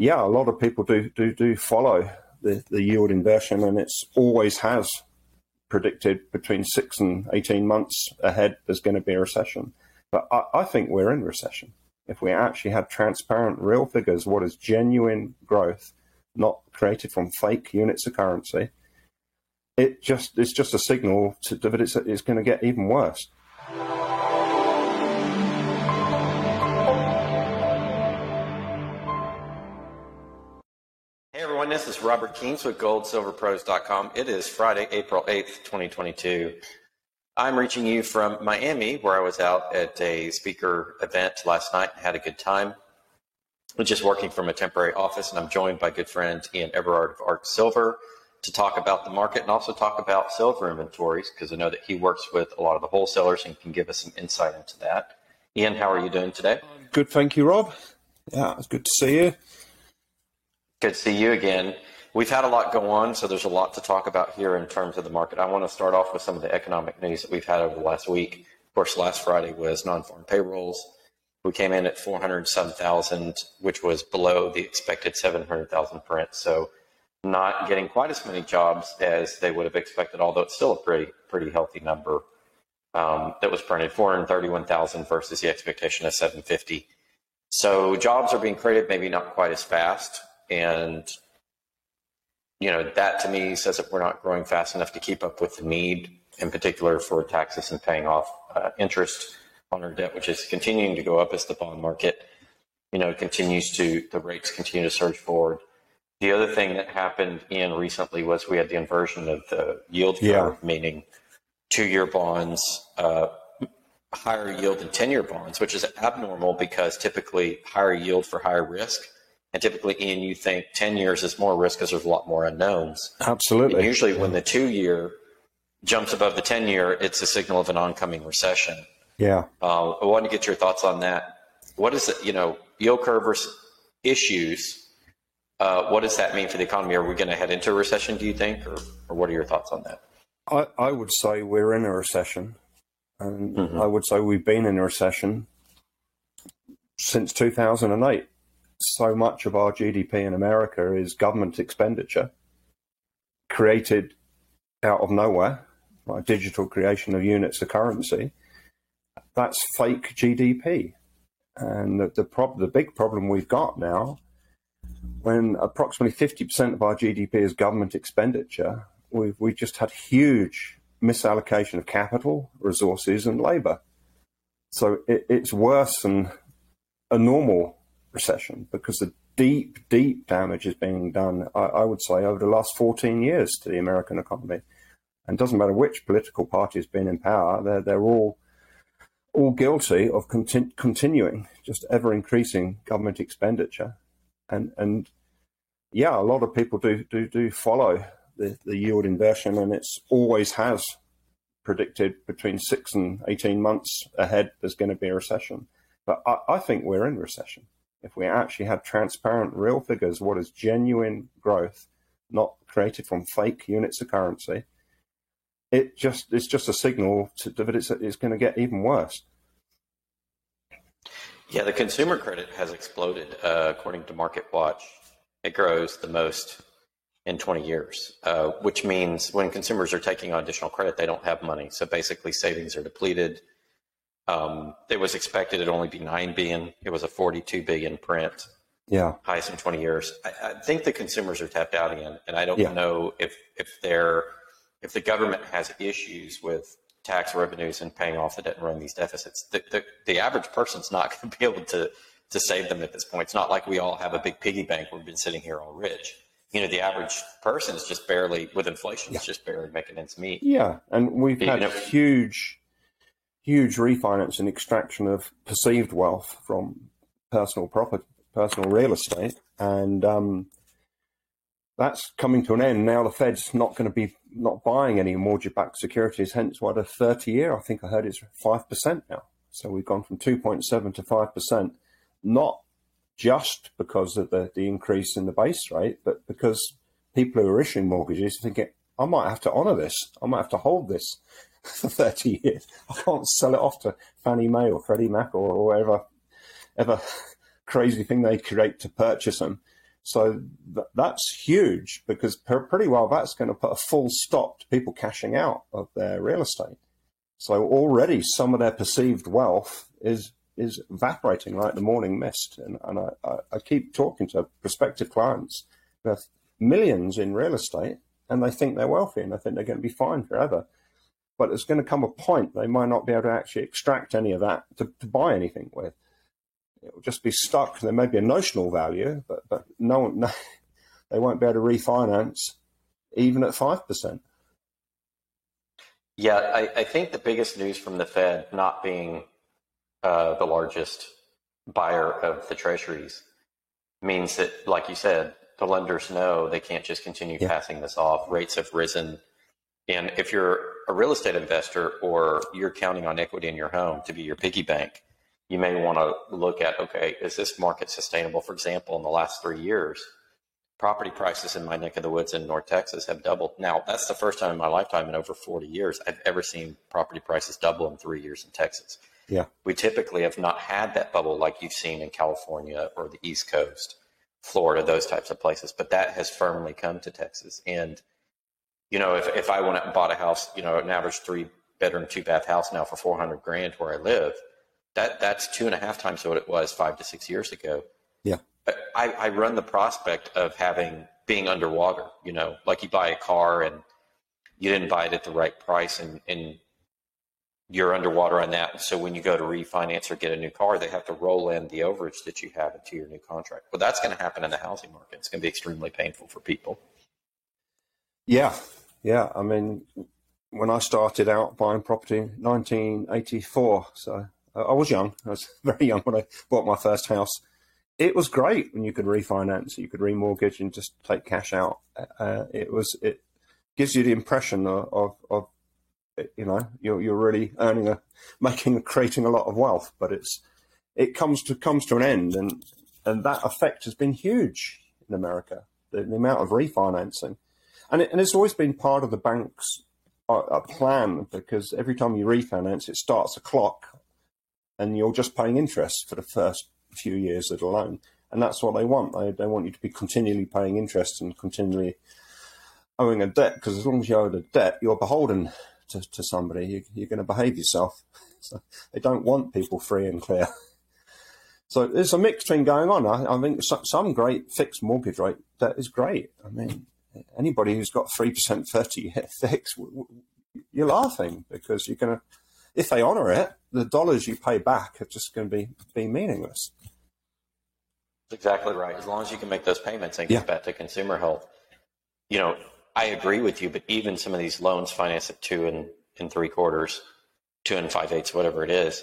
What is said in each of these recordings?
yeah, a lot of people do do do follow the, the yield inversion, and it's always has predicted between six and eighteen months ahead there's going to be a recession. But I, I think we're in recession. If we actually had transparent, real figures, what is genuine growth, not created from fake units of currency, it just it's just a signal to, that it's it's going to get even worse. This is Robert Kientz with GoldSilverPros.com. It is Friday, April 8th, 2022. I'm reaching you from Miami, where I was out at a speaker event last night and had a good time. I'm just working from a temporary office, and I'm joined by good friend Ian Everard of Arc Silver to talk about the market and also talk about silver inventories because I know that he works with a lot of the wholesalers and can give us some insight into that. Ian, how are you doing today? Good, thank you, Rob. Yeah, it's good to see you. Good to see you again. We've had a lot go on, so there's a lot to talk about here in terms of the market. I want to start off with some of the economic news that we've had over the last week. Of course, last Friday was non-farm payrolls. We came in at 407,000, which was below the expected 700,000 print. So not getting quite as many jobs as they would have expected, although it's still a pretty pretty healthy number um, that was printed 431,000 versus the expectation of 750. So jobs are being created, maybe not quite as fast, and you know that to me says that we're not growing fast enough to keep up with the need, in particular for taxes and paying off uh, interest on our debt, which is continuing to go up as the bond market, you know, continues to the rates continue to surge forward. The other thing that happened in recently was we had the inversion of the yield curve, Yeah. meaning two-year bonds uh, higher yield than 10-year bonds, which is abnormal because typically higher yield for higher risk. And typically, Ian, you think 10 years is more risk because there's a lot more unknowns. And Absolutely. usually when the two-year jumps above the 10-year, it's a signal of an oncoming recession. Yeah. Uh, I wanted to get your thoughts on that. What is it, you know, yield curve versus issues? Uh, what does that mean for the economy? Are we going to head into a recession, do you think? Or, or what are your thoughts on that? I, I would say we're in a recession. And Mhm. I would say we've been in a recession since 2008. So much of our GDP in America is government expenditure created out of nowhere by digital creation of units of currency. That's fake GDP. And the, the, prob- the big problem we've got now, when approximately 50% of our GDP is government expenditure, we've, we've just had huge misallocation of capital, resources, and labor. So it, it's worse than a normal recession because the deep, deep damage is being done, I, I would say, over the last 14 years to the American economy. And it doesn't matter which political party has been in power, they're, they're all all guilty of contin- continuing just ever increasing government expenditure. And, and yeah, a lot of people do, do, do follow the, the yield inversion, and it's always has predicted between six and 18 months ahead there's going to be a recession. But I, I think we're in recession. If we actually had transparent, real figures, what is genuine growth, not created from fake units of currency, it just it's just a signal to, that it's, it's going to get even worse. Yeah, the consumer credit has exploded. Uh, according to Market Watch, it grows the most in 20 years, uh, which means when consumers are taking on additional credit, they don't have money. So basically, savings are depleted. Um, it was expected it'd only be 9 billion. It was a 42 billion print, Yeah, highest in 20 years. I, I think the consumers are tapped out again, and I don't Yeah. know if if they're if the government has issues with tax revenues and paying off the debt and running these deficits. The, the, the average person's not going to be able to to save them at this point. It's not like we all have a big piggy bank. We've been sitting here all rich. You know, the average person is just barely with inflation. It's just barely making ends meet. yeah, and we've You had know- huge, huge refinance and extraction of perceived wealth from personal property, personal real estate, and um, that's coming to an end. Now the Fed's not going to be not buying any mortgage-backed securities. Hence, why the thirty-year, I think I heard, it's five percent now. So we've gone from two point seven to five percent. Not just because of the, the increase in the base rate, but because people who are issuing mortgages thinking, I might have to honour this. I might have to hold this for 30 years. I can't sell it off to Fannie Mae or Freddie Mac or whoever whatever crazy thing they create to purchase them. So th- that's huge because per- pretty well that's going to put a full stop to people cashing out of their real estate. So already some of their perceived wealth is is evaporating like the morning mist. And, and I, I, I keep talking to prospective clients who have millions in real estate and they think they're wealthy and they think they're going to be fine forever. But there's going to come a point they might not be able to actually extract any of that to, to buy anything with. It will just be stuck. There may be a notional value, but but no, no they won't be able to refinance even at five percent. Yeah, I, I, think the biggest news from the Fed not being uh, the largest buyer of the treasuries means that, like you said, the lenders know they can't just continue yeah. passing this off. Rates have risen. And if you're a real estate investor or you're counting on equity in your home to be your piggy bank, you may want to look at okay, is this market sustainable? For example, in the last three years, property prices in my neck of the woods in North Texas have doubled. Now, that's the first time in my lifetime in over 40 years I've ever seen property prices double in three years in Texas. Yeah. We typically have not had that bubble like you've seen in California or the East Coast, Florida, those types of places, but that has firmly come to Texas. And, you know, if, if I went and bought a house, you know, an average three bedroom, two bath house now for 400 grand where I live, that that's two and a half times what it was five to six years ago. Yeah. I, I run the prospect of having being underwater, you know, like you buy a car and you didn't buy it at the right price and, and you're underwater on that. And So when you go to refinance or get a new car, they have to roll in the overage that you have into your new contract. Well, that's going to happen in the housing market. It's going to be extremely painful for people. Yeah. Yeah. I mean, when I started out buying property, in 1984, so I was young. I was very young when I bought my first house. It was great when you could refinance, you could remortgage, and just take cash out. Uh, it was it gives you the impression of, of, of you know you're you're really earning a making creating a lot of wealth, but it's it comes to comes to an end, and and that effect has been huge in America. The, the amount of refinancing, and it, and it's always been part of the bank's uh, plan because every time you refinance, it starts a clock and you're just paying interest for the first few years of the loan. And that's what they want. They, they want you to be continually paying interest and continually owing a debt because as long as you owe the debt, you're beholden to, to somebody. You, you're going to behave yourself. So they don't want people free and clear. So there's a mixed thing going on. I, I think some great fixed mortgage rate that is great. I mean, anybody who's got 3% 30 year fix, you're laughing because you're going to if they honour it, the dollars you pay back are just going to be, be meaningless. That's exactly right. As long as you can make those payments and get yeah. back to consumer health. You know, I agree with you, but even some of these loans financed at two and, and three quarters, two and five eighths, whatever it is,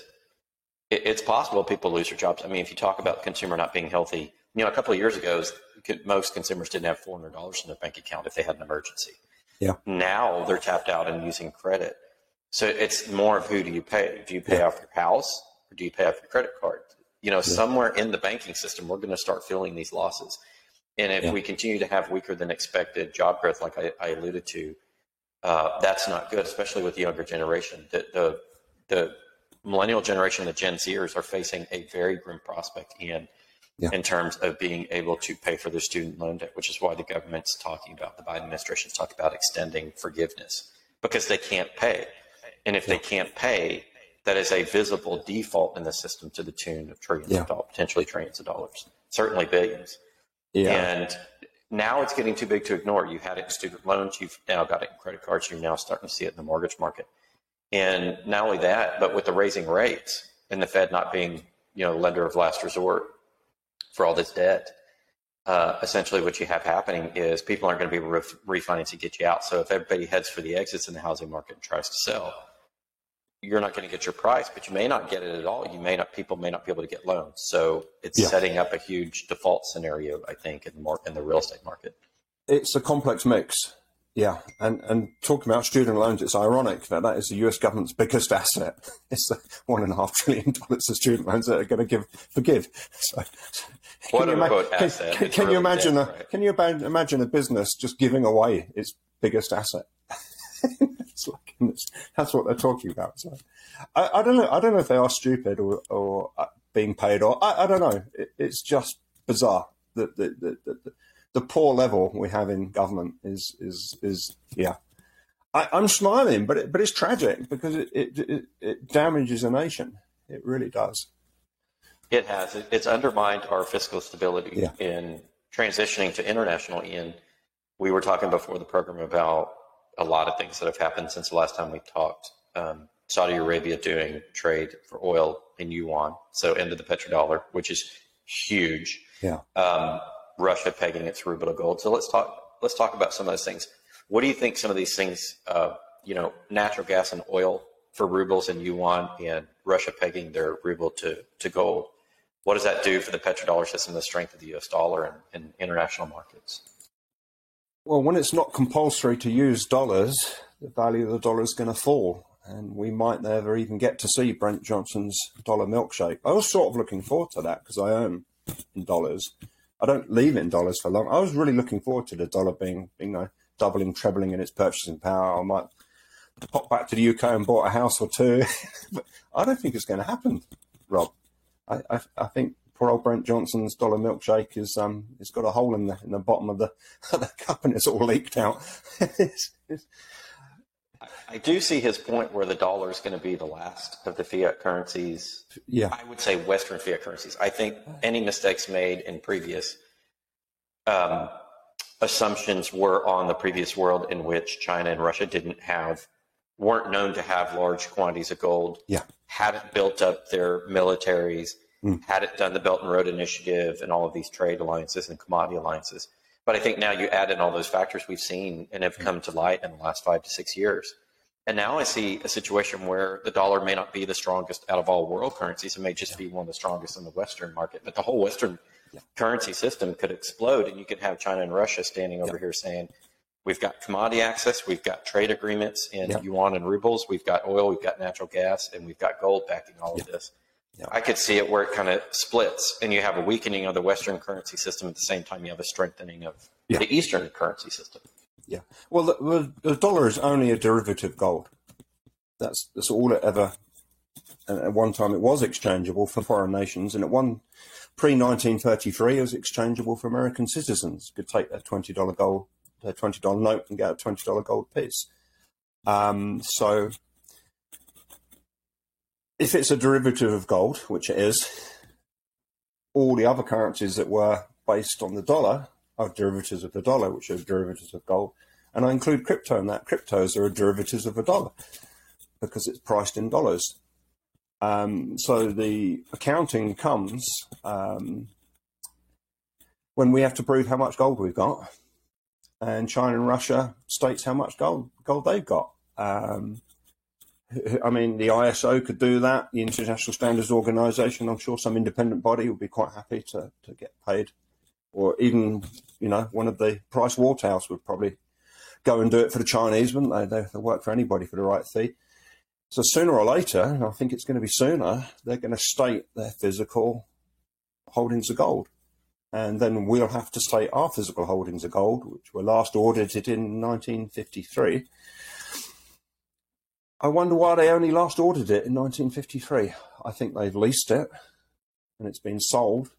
it, it's possible people lose their jobs. I mean, if you talk about consumer not being healthy, you know, a couple of years ago, most consumers didn't have $400 in their bank account if they had an emergency. Yeah. Now they're tapped out and using credit. So it's more of who do you pay? Do you pay yeah. off your house or do you pay off your credit card? You know, yeah. somewhere in the banking system, we're going to start feeling these losses. And if yeah. we continue to have weaker than expected job growth, like I, I alluded to, uh, that's not good, especially with the younger generation. The, the, the millennial generation, the Gen Zers, are facing a very grim prospect in yeah. in terms of being able to pay for their student loan debt, which is why the government's talking about the Biden administration's talking about extending forgiveness because they can't pay. And if yeah. they can't pay, that is a visible default in the system to the tune of trillions yeah. of dollars, potentially trillions of dollars, certainly billions. Yeah. And now it's getting too big to ignore. You had it in student loans, you've now got it in credit cards, you're now starting to see it in the mortgage market. And not only that, but with the raising rates and the Fed not being, you know, lender of last resort for all this debt, uh, essentially what you have happening is people aren't going to be re- refinancing to get you out. So if everybody heads for the exits in the housing market and tries to sell, you're not going to get your price, but you may not get it at all. You may not, people may not be able to get loans. So it's yeah. setting up a huge default scenario, I think, in the, more, in the real estate market. It's a complex mix. Yeah, and and talking about student loans, it's ironic that that is the U.S. government's biggest asset. It's the one and a half trillion dollars of student loans that are going to give forgive. So, can, you, ima- can, can, can really you imagine dead, a right? can you imagine a business just giving away its biggest asset? like, that's what they're talking about. So I, I, don't know. I don't know if they are stupid or, or uh, being paid or I, I don't know. It, it's just bizarre. The the, the, the, the poor level we have in government is is is yeah. I, I'm smiling, but it, but it's tragic because it, it, it, it damages a nation. It really does. It has. It- It's undermined our fiscal stability Yeah. in transitioning to international. Ian, we were talking before the program about a lot of things that have happened since the last time we talked. Um, Saudi Arabia doing trade for oil in yuan, so into the petrodollar, which is huge. Yeah. Um, Russia pegging its ruble to gold. So let's talk. Let's talk about some of those things. What do you think? Some of these things, uh, you know, natural gas and oil for rubles and yuan, and Russia pegging their ruble to to gold. What does that do for the petrodollar system, the strength of the U.S. dollar and international markets? Well, when it's not compulsory to use dollars, the value of the dollar is going to fall, and we might never even get to see Brent Johnson's dollar milkshake. I was sort of looking forward to that because I own in dollars. I don't leave in dollars for long. I was really looking forward to the dollar being, you know, doubling, trebling in its purchasing power. I might pop back to the UK and bought a house or two, but I don't think it's going to happen, Rob. I, I, I think poor old Brent Johnson's dollar milkshake is um, it's got a hole in the in the bottom of the, the cup and it's all leaked out. It's- it's- I do see his point where the dollar is going to be the last of the fiat currencies. yeah, I would say Western fiat currencies. I think any mistakes made in previous um, assumptions were on the previous world in which China and Russia didn't have, weren't known to have large quantities of gold, yeah, hadn't built up their militaries, Mm. hadn't done the Belt and Road Initiative and all of these trade alliances and commodity alliances. But I think now you add in all those factors we've seen and have come to light in the last five to six years. And now I see a situation where the dollar may not be the strongest out of all world currencies. It may just be one of the strongest in the Western market. But the whole Western currency system could explode, and you could have China and Russia standing over here saying, We've got commodity access, we've got trade agreements in Yeah. yuan and rubles, we've got oil, we've got natural gas, and we've got gold backing all of this. Yeah. I could see it where it kind of splits, and you have a weakening of the Western currency system at the same time you have a strengthening of the Eastern currency system. yeah. Well, the, the, the dollar is only a derivative gold. That's that's all it ever. And at one time, it was exchangeable for foreign nations, and at one pre 1933, it was exchangeable for American citizens. Could take their twenty dollar gold, their twenty dollar note, and get a twenty dollar gold piece. Um, so, if it's a derivative of gold, which it is, all the other currencies that were based on the dollar are derivatives of the dollar, which are derivatives of gold. And I include crypto in that. Cryptos are derivatives of a dollar because it's priced in dollars. Um, so the accounting comes um, when we have to prove how much gold we've got, and China and Russia states how much gold gold they've got. Um, I mean, the ISO could do that. The International Standards Organization, I'm sure some independent body would be quite happy to, to get paid. Or even, you know, one of the Price Waterhouse would probably go and do it for the Chinese, wouldn't they? They, they work for anybody for the right fee. So sooner or later, I think it's going to be sooner, they're going to state their physical holdings of gold. And then we'll have to state our physical holdings of gold, which were last audited in 1953. I wonder why they only last ordered it in 1953. I think they've leased it and it's been sold.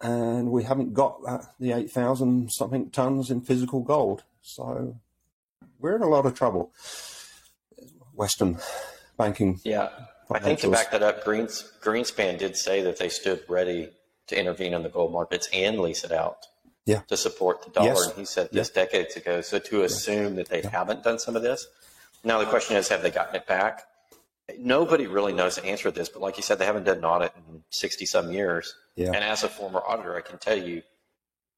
And we haven't got that, the 8,000 something tons in physical gold. So we're in a lot of trouble. Western banking. Yeah. I think to back that up, Greens, Greenspan did say that they stood ready to intervene in the gold markets and lease it out Yeah. to support the dollar. Yes. And he said this decades ago. So to assume that they haven't done some of this, now the question is, have they gotten it back? Nobody really knows the answer to this, but like you said, they haven't done an audit in 60 some years. Yeah. And as a former auditor, I can tell you,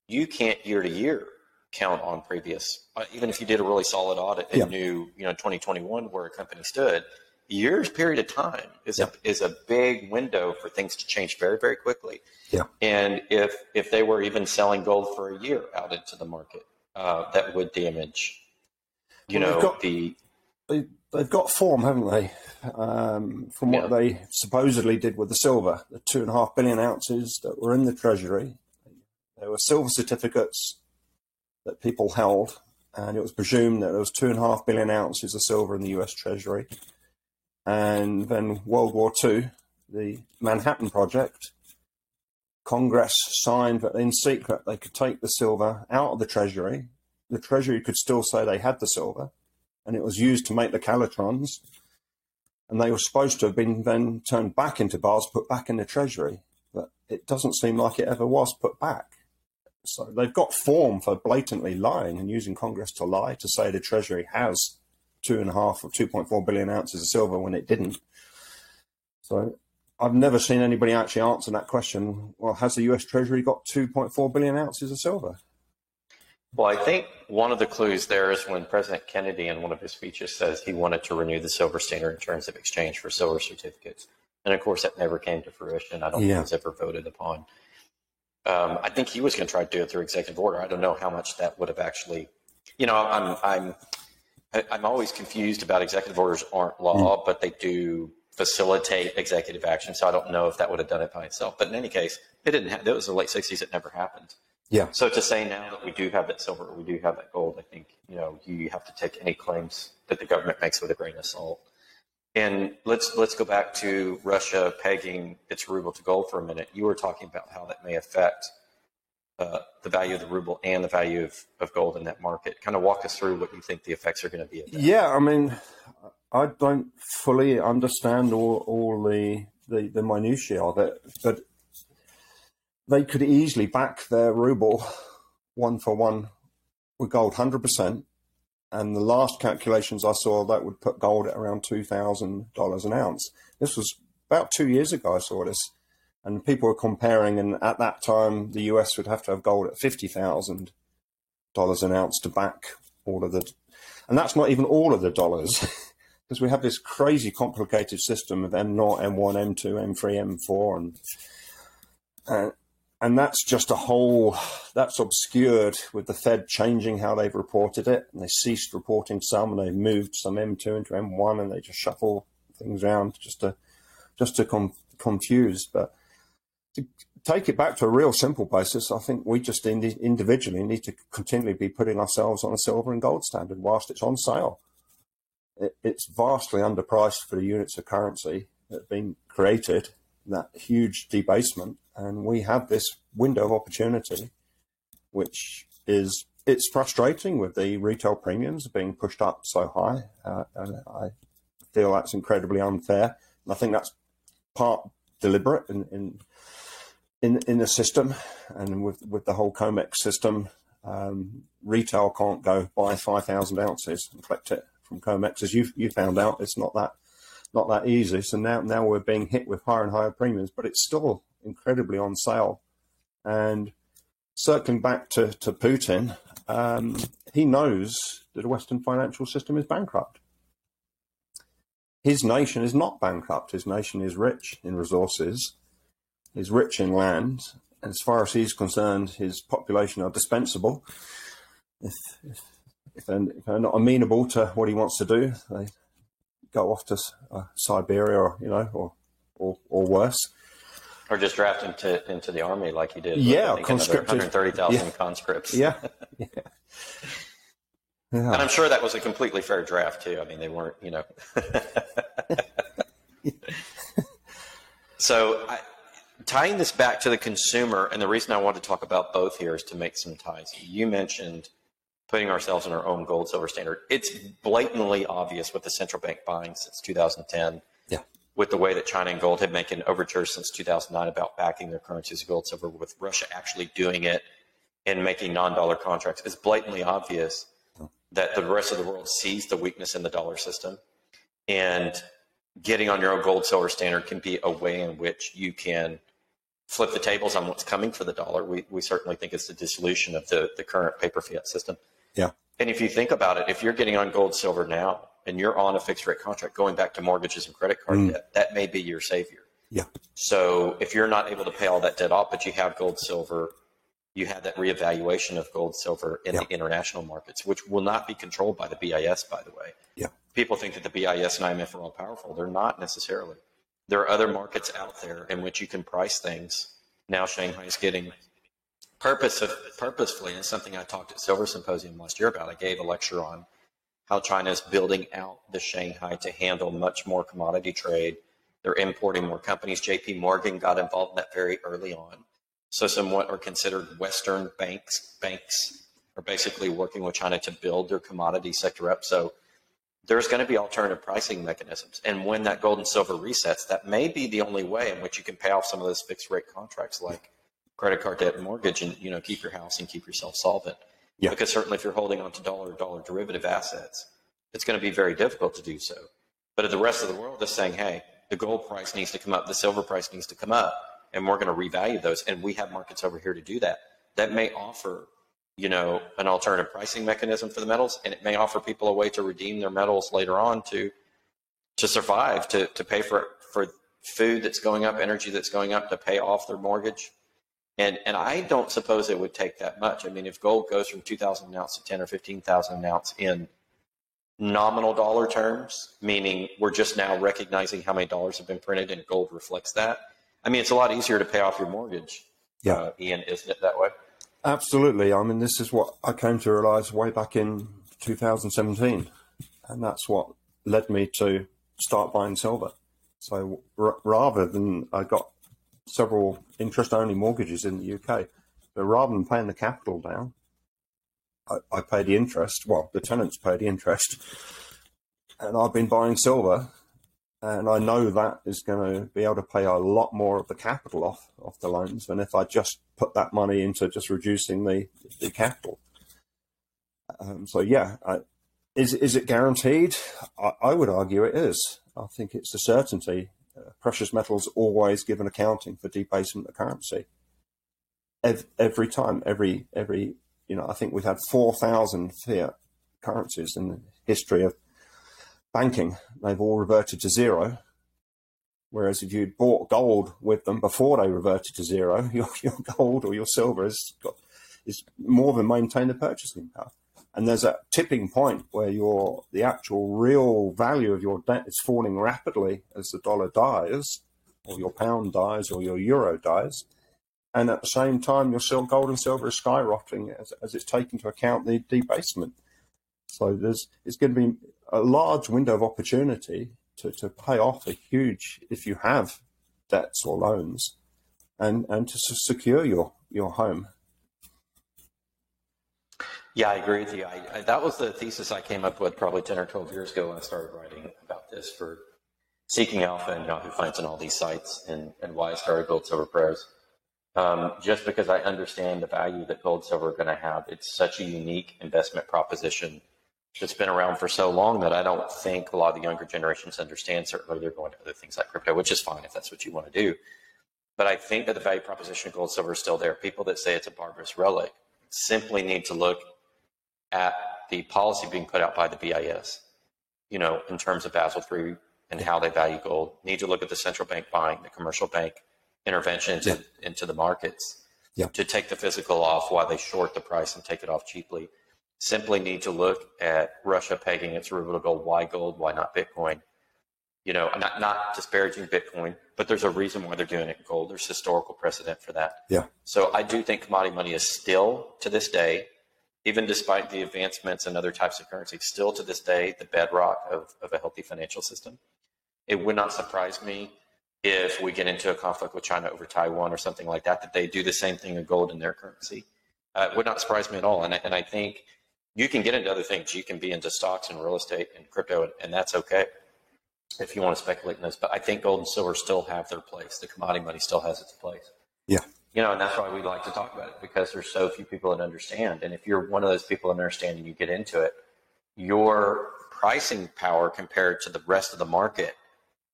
you can't year to year count on previous, uh, even if you did a really solid audit and Yeah. knew, you know, 2021 where a company stood, years period of time is a, is a big window for things to change very, very quickly. Yeah. And if, if they were even selling gold for a year out into the market, uh, that would damage, you Well, know, they've got- the, they, they've got form, haven't they? Um, from what Yeah. they supposedly did with the silver, the two and a half billion ounces that were in the treasury. There were silver certificates that people held, and it was presumed that there was two and a half billion ounces of silver in the U.S. Treasury. And then World War II, the Manhattan Project, Congress signed that in secret they could take the silver out of the Treasury. The Treasury could still say they had the silver, and it was used to make the calutrons. And they were supposed to have been then turned back into bars, put back in the Treasury. But it doesn't seem like it ever was put back. So they've got form for blatantly lying and using Congress to lie to say the Treasury has two and a half or 2.4 billion ounces of silver when it didn't. So I've never seen anybody actually answer that question. Well, has the US Treasury got 2.4 billion ounces of silver? Well, I think one of the clues there is when President Kennedy, in one of his speeches, says he wanted to renew the silver standard in terms of exchange for silver certificates. And of course, that never came to fruition. I don't Yeah. think it was ever voted upon. Um, I think he was going to try to do it through executive order. I don't know how much that would have actually, you know, I'm I'm I- I'm always confused about executive orders aren't law, mm. but they do facilitate executive action. So I don't know if that would have done it by itself. But in any case, it didn't. Ha- that was the late '60s. It never happened. Yeah. So to say now that we do have that silver, we do have that gold, I think you know you have to take any claims that the government makes with a grain of salt. And let's let's go back to Russia pegging its ruble to gold for a minute. You were talking about how that may affect Uh, the value of the ruble and the value of, of gold in that market. Kind of walk us through what you think the effects are going to be. Yeah, I mean, I don't fully understand all, all the, the, the minutiae of it, but they could easily back their ruble one for one with gold, 100%. And the last calculations I saw, that would put gold at around $2,000 an ounce. This was about two years ago I saw this. And people were comparing, and at that time, the US would have to have gold at $50,000 an ounce to back all of the and that's not even all of the dollars because we have this crazy complicated system of M0, M1, M2, M3, M4, and uh, and that's just a whole that's obscured with the Fed changing how they've reported it, and they ceased reporting some, and they've moved some M2 into M1, and they just shuffle things around just to just to com- confuse, but. To take it back to a real simple basis, I think we just indi- individually need to continually be putting ourselves on a silver and gold standard whilst it's on sale. It, it's vastly underpriced for the units of currency that have been created, that huge debasement, and we have this window of opportunity, which is it's frustrating with the retail premiums being pushed up so high, uh, and I feel that's incredibly unfair. And I think that's part deliberate in, in in in the system and with with the whole COMEX system, um, retail can't go buy five thousand ounces and collect it from COMEX. As you you found out, it's not that not that easy. So now now we're being hit with higher and higher premiums, but it's still incredibly on sale. And circling back to to Putin, um, he knows that the Western financial system is bankrupt. His nation is not bankrupt. His nation is rich in resources is rich in land. As far as he's concerned, his population are dispensable. If, if, if, they're, if they're not amenable to what he wants to do, they go off to uh, Siberia or, you know, or, or, or worse. Or just draft into into the army like he did. Yeah, conscripted. 130,000 Yeah. conscripts. Yeah. yeah. And I'm sure that was a completely fair draft too. I mean, they weren't, you know. so, I, tying this back to the consumer, and the reason I want to talk about both here is to make some ties. You mentioned putting ourselves in our own gold silver standard. It's blatantly obvious with the central bank buying since 2010. Yeah. With the way that China and gold have making overtures since 2009 about backing their currencies of gold silver, with Russia actually doing it and making non-dollar contracts, it's blatantly obvious that the rest of the world sees the weakness in the dollar system and getting on your own gold silver standard can be a way in which you can flip the tables on what's coming for the dollar. We, we certainly think it's the dissolution of the, the current paper fiat system. Yeah. And if you think about it, if you're getting on gold silver now and you're on a fixed rate contract, going back to mortgages and credit card mm. debt, that may be your savior. Yeah. So if you're not able to pay all that debt off, but you have gold, silver, you have that reevaluation of gold, silver in the international markets, which will not be controlled by the BIS, by the way. Yeah. People think that the BIS and IMF are all powerful. They're not necessarily. There are other markets out there in which you can price things. Now Shanghai is getting purpose of, purposefully, and something I talked at Silver Symposium last year about. I gave a lecture on how China is building out the Shanghai to handle much more commodity trade They're importing more companies. JP Morgan got involved in that very early on. So some what are considered Western banks banks are basically working with China to build their commodity sector up. So there's going to be alternative pricing mechanisms. And when that gold and silver resets, that may be the only way in which you can pay off some of those fixed rate contracts like credit card debt and mortgage and you know keep your house and keep yourself solvent. Yeah. Because certainly if you're holding on to dollar dollar derivative assets, it's going to be very difficult to do so. But if the rest of the world is saying, hey, the gold price needs to come up, the silver price needs to come up, and we're going to revalue those, and we have markets over here to do that, that may offer you know, an alternative pricing mechanism for the metals, and it may offer people a way to redeem their metals later on to to survive, to to pay for for food that's going up, energy that's going up, to pay off their mortgage. And and I don't suppose it would take that much. I mean, if gold goes from two thousand an ounce to ten or fifteen thousand an ounce in nominal dollar terms, meaning we're just now recognizing how many dollars have been printed and gold reflects that. I mean, it's a lot easier to pay off your mortgage. Yeah. uh, Ian, isn't it that way? Absolutely. I mean, this is what I came to realize way back in 2017. And that's what led me to start buying silver. So r- rather than I got several interest only mortgages in the UK, but rather than paying the capital down, I, I pay the interest. Well, the tenants pay the interest. And I've been buying silver and I know that is going to be able to pay a lot more of the capital off off the loans than if I just put that money into just reducing the the capital. Um, so yeah, I, is is it guaranteed? I, I, would argue it is. I think it's a certainty. Uh, precious metals always give an accounting for debasement of currency. Every, every time, every every you know, I think we've had four thousand fiat currencies in the history of banking. They've all reverted to zero. Whereas if you'd bought gold with them before they reverted to zero, your, your gold or your silver has got is more than maintained the purchasing power. And there's a tipping point where your the actual real value of your debt is falling rapidly as the dollar dies, or your pound dies, or your euro dies. And at the same time, your silver, gold and silver is skyrocketing as, as it's taken into account the debasement. So there's it's going to be a large window of opportunity to, to pay off a huge, if you have debts or loans, and, and to secure your, your home. Yeah, I agree with you. I, I, that was the thesis I came up with probably 10 or 12 years ago when I started writing about this for Seeking Alpha and Yahoo Finance and all these sites and, and why I started Gold Silver Pros. Um, just because I understand the value that gold silver are going to have. It's such a unique investment proposition that's been around for so long that I don't think a lot of the younger generations understand. Certainly, they're going to other things like crypto, which is fine if that's what you want to do. But I think that the value proposition of gold and silver is still there. People that say it's a barbarous relic simply need to look at the policy being put out by the BIS, you know, in terms of Basel III and how they value gold. Need to look at the central bank buying, the commercial bank intervention into, yeah. into the markets yeah. to take the physical off while they short the price and take it off cheaply simply need to look at Russia pegging its ruble to gold. Why gold? Why not Bitcoin? You know, not not disparaging Bitcoin, but there's a reason why they're doing it in gold. There's historical precedent for that. Yeah. So I do think commodity money is still to this day, even despite the advancements in other types of currency, still to this day the bedrock of, of a healthy financial system. It would not surprise me if we get into a conflict with China over Taiwan or something like that, that they do the same thing with gold in their currency. Uh, it would not surprise me at all. And I, and I think you can get into other things. You can be into stocks and real estate and crypto, and that's okay if you want to speculate in this. But I think gold and silver still have their place. The commodity money still has its place. Yeah. You know, and that's why we like to talk about it because there's so few people that understand. And if you're one of those people that understand and you get into it, your pricing power compared to the rest of the market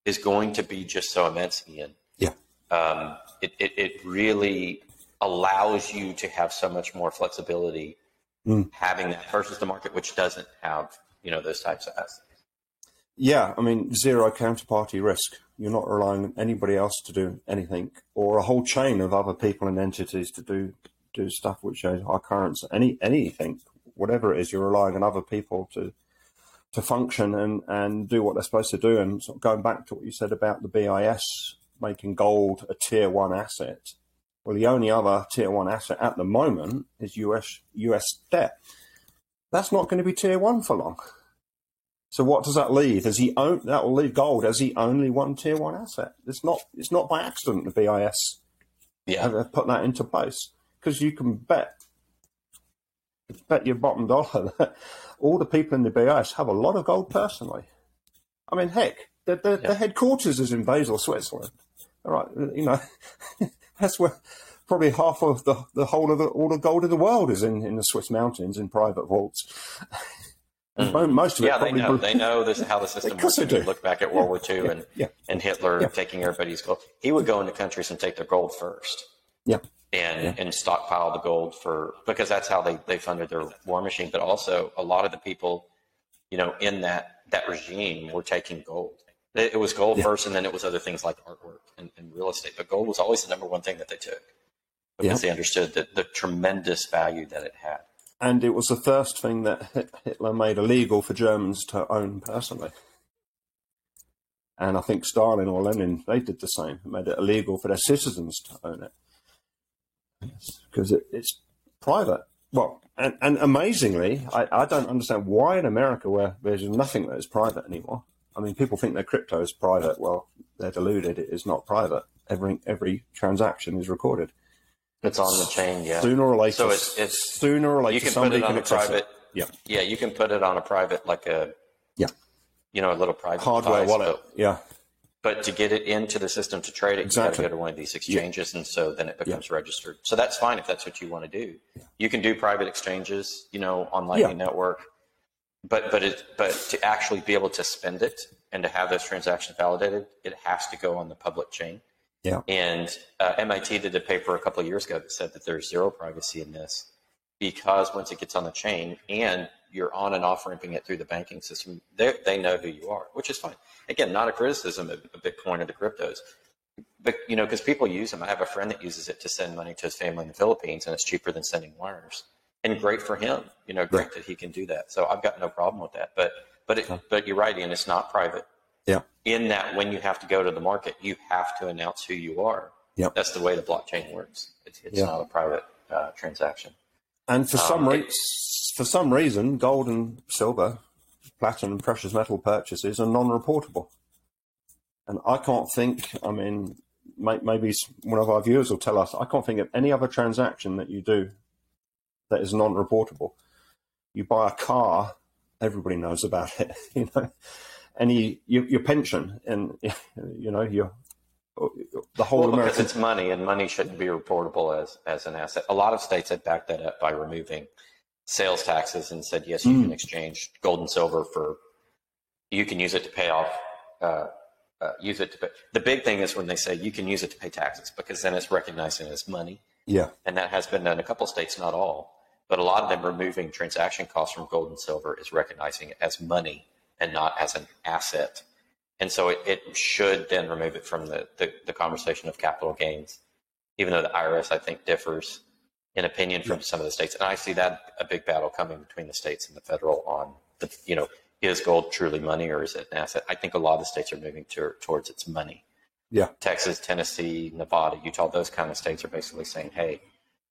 is going to be just so immense, Ian. Yeah. Um, it, it, it really allows you to have so much more flexibility mm. having that versus the market which doesn't have you know those types of assets. Yeah, I mean zero counterparty risk. You're not relying on anybody else to do anything, or a whole chain of other people and entities to do do stuff which are currents. Any anything, whatever it is, you're relying on other people to to function and and do what they're supposed to do. And sort of going back to what you said about the BIS making gold a tier one asset, well, the only other tier one asset at the moment is US US debt. That's not going to be tier one for long. So what does that leave? As he own that will leave gold as the only one tier one asset. It's not it's not by accident the BIS Yeah. have put that into place because you can bet bet your bottom dollar that all the people in the BIS have a lot of gold personally. I mean, heck, the, the, the headquarters is in Basel, Switzerland. All right, you know, that's where probably half of the, the whole of the, all the gold in the world is in, in the Swiss mountains in private vaults. Mo- Most of it Mm. Yeah, they know. They know this how the system Of course works. they do. look back at World War II and Yeah. and Hitler Yeah. taking everybody's gold. He would go into countries and take their gold first. yeah, and and stockpile the gold for because that's how they they funded their war machine. But also a lot of the people, you know, in that that regime were taking gold. It, it was gold Yeah. first, and then it was other things like artwork and, and real estate. But gold was always the number one thing that they took because they understood the, the tremendous value that it had. and it was the first thing that Hitler made illegal for Germans to own personally. And I think Stalin or Lenin, they did the same, made it illegal for their citizens to own it. Because it, it's private. Well, and, and amazingly, I, I don't understand why in America, where there's nothing that is private anymore. I mean, people think their crypto is private. Well, they're deluded. It is not private. Every every transaction is recorded. It's on the chain, yeah. Sooner or later, So it's it's sooner or later, you can put somebody it on can a private. it. Yeah, Yeah, you can put it on a private like a yeah. you know a little private Hardware device, wallet. but- Yeah, But to get it into the system to trade it, Exactly. you got to go to one of these exchanges, and so then it becomes registered. So that's fine if that's what you want to do. You can do private exchanges, you know, on Lightning Yeah. Network, but but it but to actually be able to spend it and to have those transactions validated, it has to go on the public chain. yeah. And uh, MIT did a paper a couple of years ago that said that there's zero privacy in this because once it gets on the chain and you're on and off ramping it through the banking system, they they know who you are, which is fine. Again, not a criticism of, of Bitcoin or the cryptos, but you know, because people use them. I have a friend that uses it to send money to his family in the Philippines, and it's cheaper than sending wires. And great for him, you know, great that he can do that. So I've got no problem with that. But but it, but you're right, and It's not private Yeah. in that when you have to go to the market, you have to announce who you are. Yep. That's the way the blockchain works. It's, it's Yeah. not a private uh, transaction. And for some Um, re- for some reason, gold and silver, platinum, and precious metal purchases are non-reportable. And I can't think. I mean, may- maybe one of our viewers will tell us. I can't think of any other transaction that you do that is non-reportable. You buy a car, everybody knows about it. You know, any your, your pension and you know your the whole Well, because it's money, and money shouldn't be reportable as as an asset. A lot of states have backed that up by removing sales taxes and said yes, you Hmm. can exchange gold and silver for. You can use it to pay off. Uh, uh, use it to pay. The big thing is when they say you can use it to pay taxes because then it's recognizing as money. yeah and that has been done in a couple of states, not all, but a lot of them removing transaction costs from gold and silver is recognizing it as money and not as an asset. And so it, it should then remove it from the, the, the conversation of capital gains, even though the IRS, I think, differs in opinion from some of the states. And I see that a big battle coming between the states and the federal on the, you know, is gold truly money or is it an asset? I think a lot of the states are moving to, towards its money. yeah Texas, Tennessee, Nevada, Utah, those kind of states are basically saying, hey,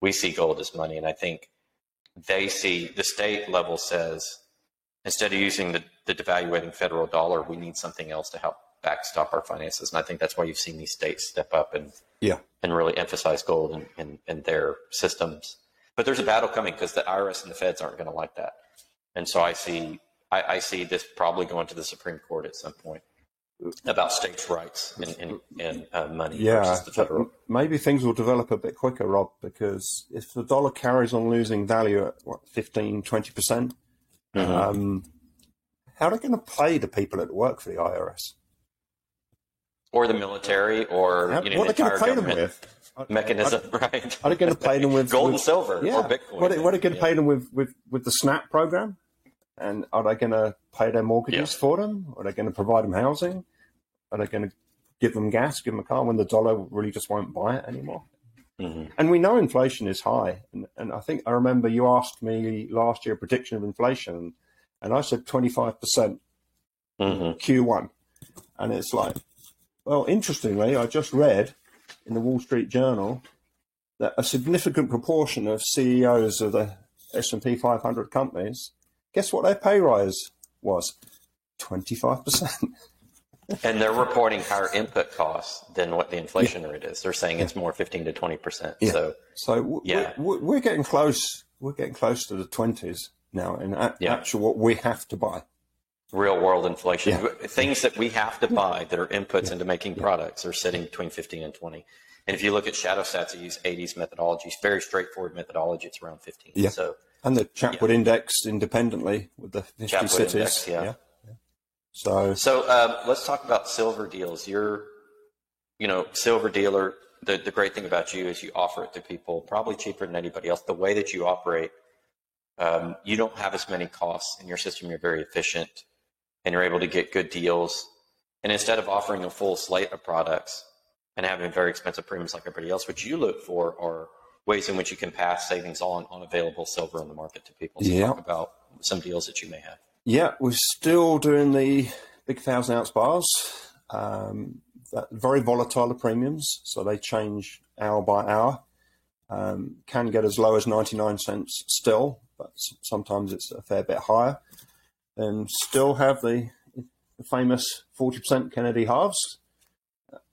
we see gold as money. And I think they see the state level says, instead of using the, the devaluating federal dollar, we need something else to help backstop our finances. And I think that's why you've seen these states step up and, yeah and really emphasize gold in, in, in their systems. But there's a battle coming because the IRS and the feds aren't going to like that. And so I see, I, I see this probably going to the Supreme Court at some point about states' rights and, and, and uh, money Yeah, versus the federal. maybe things will develop a bit quicker, Rob, because if the dollar carries on losing value at what 15, 20 percent, Mm-hmm. um, how are they going to pay the people that work for the IRS? or the military, or you know, what are the they going entire to pay them government with? mechanism, right? Are they going to pay them with gold with- and silver Yeah, or Bitcoin? what, are- what are they going to Yeah. pay them with, with with the SNAP program? And are they going to pay their mortgages Yeah. for them? Are they going to provide them housing? Are they going to give them gas, give them a car when the dollar really just won't buy it anymore? Mhm. And we know inflation is high. And, and I think I remember you asked me last year a prediction of inflation, and I said 25% Mhm. Q1. And it's like, well, interestingly, I just read in the Wall Street Journal that a significant proportion of CEOs of the S&P 500 companies, guess what their pay rise was? 25%. And they're reporting higher input costs than what the inflation rate is. They're saying it's more 15 to 20%. Yeah. So So w- Yeah. we're, we're getting close. We're getting close to the 20s now in a- Yeah. actual what we have to buy. real world inflation, Yeah. things that we have to buy that are inputs into making products are sitting between 15 and 20. And if you look at shadow stats, they use 80s methodologies, very straightforward methodology. It's around 15. Yeah. So And the Chapwood Index independently with the 50 Chapwood cities. Index, yeah. So So um, let's talk about silver deals. You're, you know, silver dealer. The the great thing about you is you offer it to people probably cheaper than anybody else. The way that you operate, um, you don't have as many costs in your system. You're very efficient, and you're able to get good deals. And instead of offering a full slate of products and having very expensive premiums like everybody else, what you look for are ways in which you can pass savings on on available silver in the market to people. So Yeah. talk about some deals that you may have. Yeah, we're still doing the big thousand ounce bars. Um, that, very volatile the premiums, so they change hour by hour. Um, can get as low as 99 cents still, but sometimes it's a fair bit higher. And still have the, the famous 40% Kennedy halves.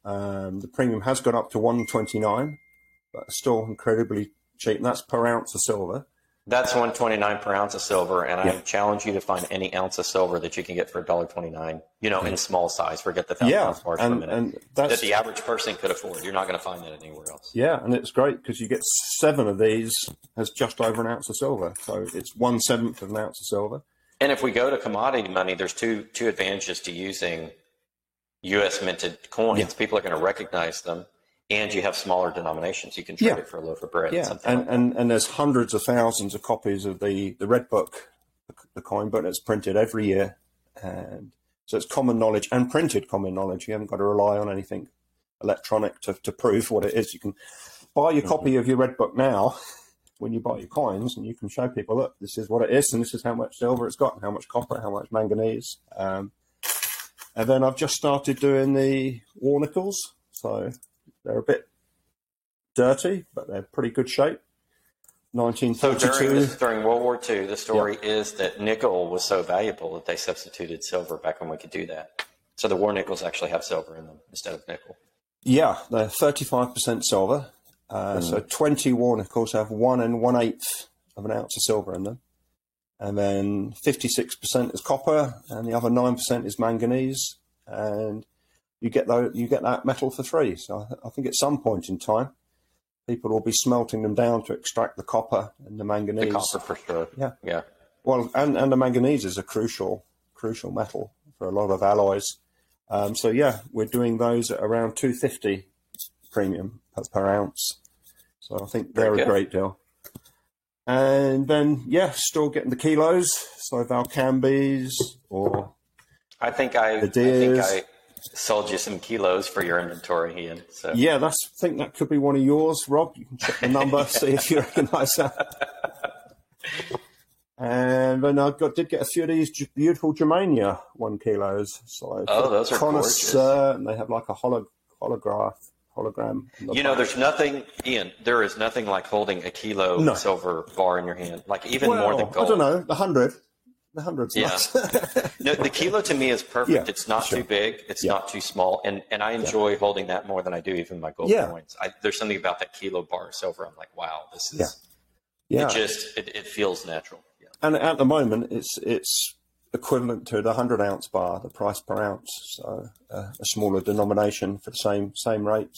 Um, the premium has gone up to 129, but still incredibly cheap, and that's per ounce of silver. That's 129 per ounce of silver, and I challenge you to find any ounce of silver that you can get for $1.29. You know, in small size. Forget the thousand Yeah, ounce bars for a minute. and that that's the average person could afford. You're not going to find that anywhere else. Yeah, and it's great because you get seven of these as just over an ounce of silver. So it's one seventh of an ounce of silver. And if we go to commodity money, there's two two advantages to using U.S. minted coins. Yeah. People are going to recognize them, and you have smaller denominations. You can trade Yeah. it for a loaf of bread. Yeah, something and, like and, and there's hundreds of thousands of copies of the, the Red Book, the, the coin book that's printed every year. And so it's common knowledge and printed common knowledge. You haven't got to rely on anything electronic to, to prove what it is. You can buy your copy of your Red Book now when you buy your coins, and you can show people, look, this is what it is, and this is how much silver it's got, and how much copper, how much manganese. Um, and then I've just started doing the war nickels, so they're a bit dirty, but they're pretty good shape. So during, this, during World War II, the story is that nickel was so valuable that they substituted silver back when we could do that. So the war nickels actually have silver in them instead of nickel. Yeah, they're 35% silver. Uh, So 20 war nickels have one and one eighth of an ounce of silver in them. And then 56% is copper, and the other 9% is manganese. And you get tho- you get that metal for free. So I, I think at some point in time, people will be smelting them down to extract the copper and the manganese. The copper for sure. Yeah. Yeah. Well, and, and the manganese is a crucial crucial metal for a lot of alloys. Um, so yeah, we're doing those at around 250 premium per, per ounce. So I think they're a great deal. And then yeah, still getting the kilos. So Valcambis or I think I, I The think. I sold you some kilos for your inventory, Ian. So yeah, that's I think that could be one of yours, Rob. You can check the number, see if you recognise that. And then I got did get a few of these beautiful Germania one kilos. So Oh, those are connoisseur, and they have like a holo, holograph hologram. You know, there's nothing, Ian. There is nothing like holding a kilo No. silver bar in your hand. Like even well, more than gold. I don't know a hundred. The hundred's Yeah. No, the kilo to me is perfect. Yeah, it's not sure. too big. It's Yeah. not too small, and and I enjoy holding that more than I do even my gold Yeah. coins. I, there's something about that kilo bar of silver. I'm like, wow, this is. Yeah. yeah, It just it, it feels natural. Yeah. and at the moment it's it's equivalent to the hundred ounce bar, the price per ounce. So uh, a smaller denomination for the same same rate.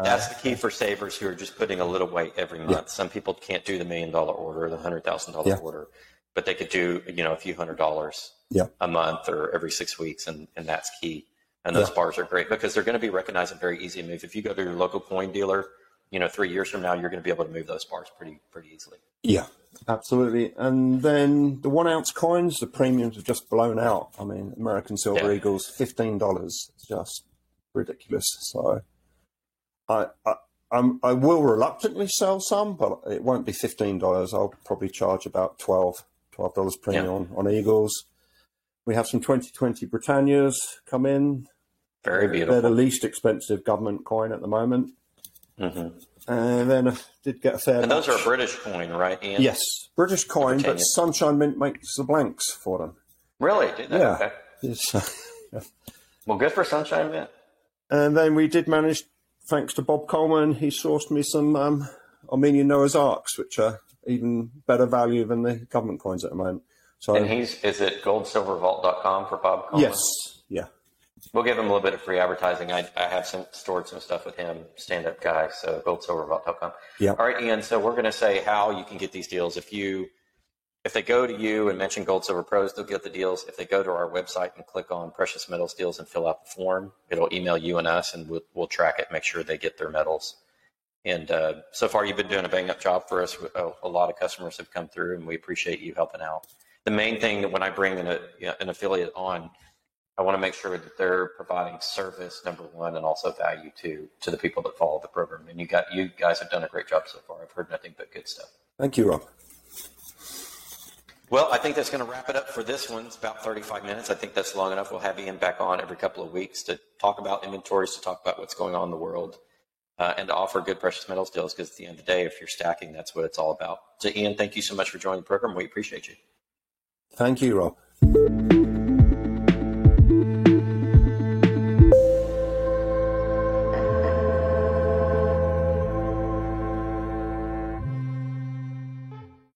That's the key for savers who are just putting a little weight every month. Some people can't do the million dollar order, the hundred thousand dollar order, but they could do you know a few hundred dollars Yeah. a month or every six weeks, and and that's key. And those Yeah. bars are great because they're going to be recognized and very easy to move. If you go to your local coin dealer, you know three years from now you're going to be able to move those bars pretty pretty easily. Yeah, absolutely. And then the one ounce coins, the premiums have just blown out. I mean, American Silver Yeah. Eagles, fifteen dollars. It's just ridiculous. So, I, I I'm, I will reluctantly sell some, but it won't be fifteen dollars. I'll probably charge about 12 dollars premium Yeah. on, on Eagles. We have some 2020 Britannias come in. Very beautiful. They're the least expensive government coin at the moment. hmm And then I did get a fair. And those are a British coin, right, Ian? Yes, British coin, but Sunshine Mint makes the blanks for them. Really? Yeah. Okay. Well, good for Sunshine Mint. and then we did manage, thanks to Bob Coleman, he sourced me some um, Armenian Noah's Arks, which are even better value than the government coins at the moment. So And he's is it goldsilvervault.com for Bob Coleman? yes, yeah, We'll give him a little bit of free advertising. I, I have some stored some stuff with him, stand up guy. So goldsilvervault.com. Yeah. All right, Ian. So we're going to say how you can get these deals. If you, if they go to you and mention Gold Silver Pros, they'll get the deals. If they go to our website and click on precious metals deals and fill out the form, it'll email you and us, and we'll, we'll track it, make sure they get their metals. And uh, so far, you've been doing a bang up job for us. A, a lot of customers have come through, and we appreciate you helping out. The main thing that when I bring an, a, an affiliate on, I want to make sure that they're providing service number one and also value to to the people that follow the program. And you got you guys have done a great job so far. I've heard nothing but good stuff. thank you, Rob. Well, I think that's going to wrap it up for this one. It's about 35 minutes. I think that's long enough. We'll have Ian back on every couple of weeks to talk about inventories, to talk about what's going on in the world, uh, and to offer good precious metals deals. Because at the end of the day, if you're stacking, that's what it's all about. So, Ian, thank you so much for joining the program. We appreciate you. Thank you, Rob.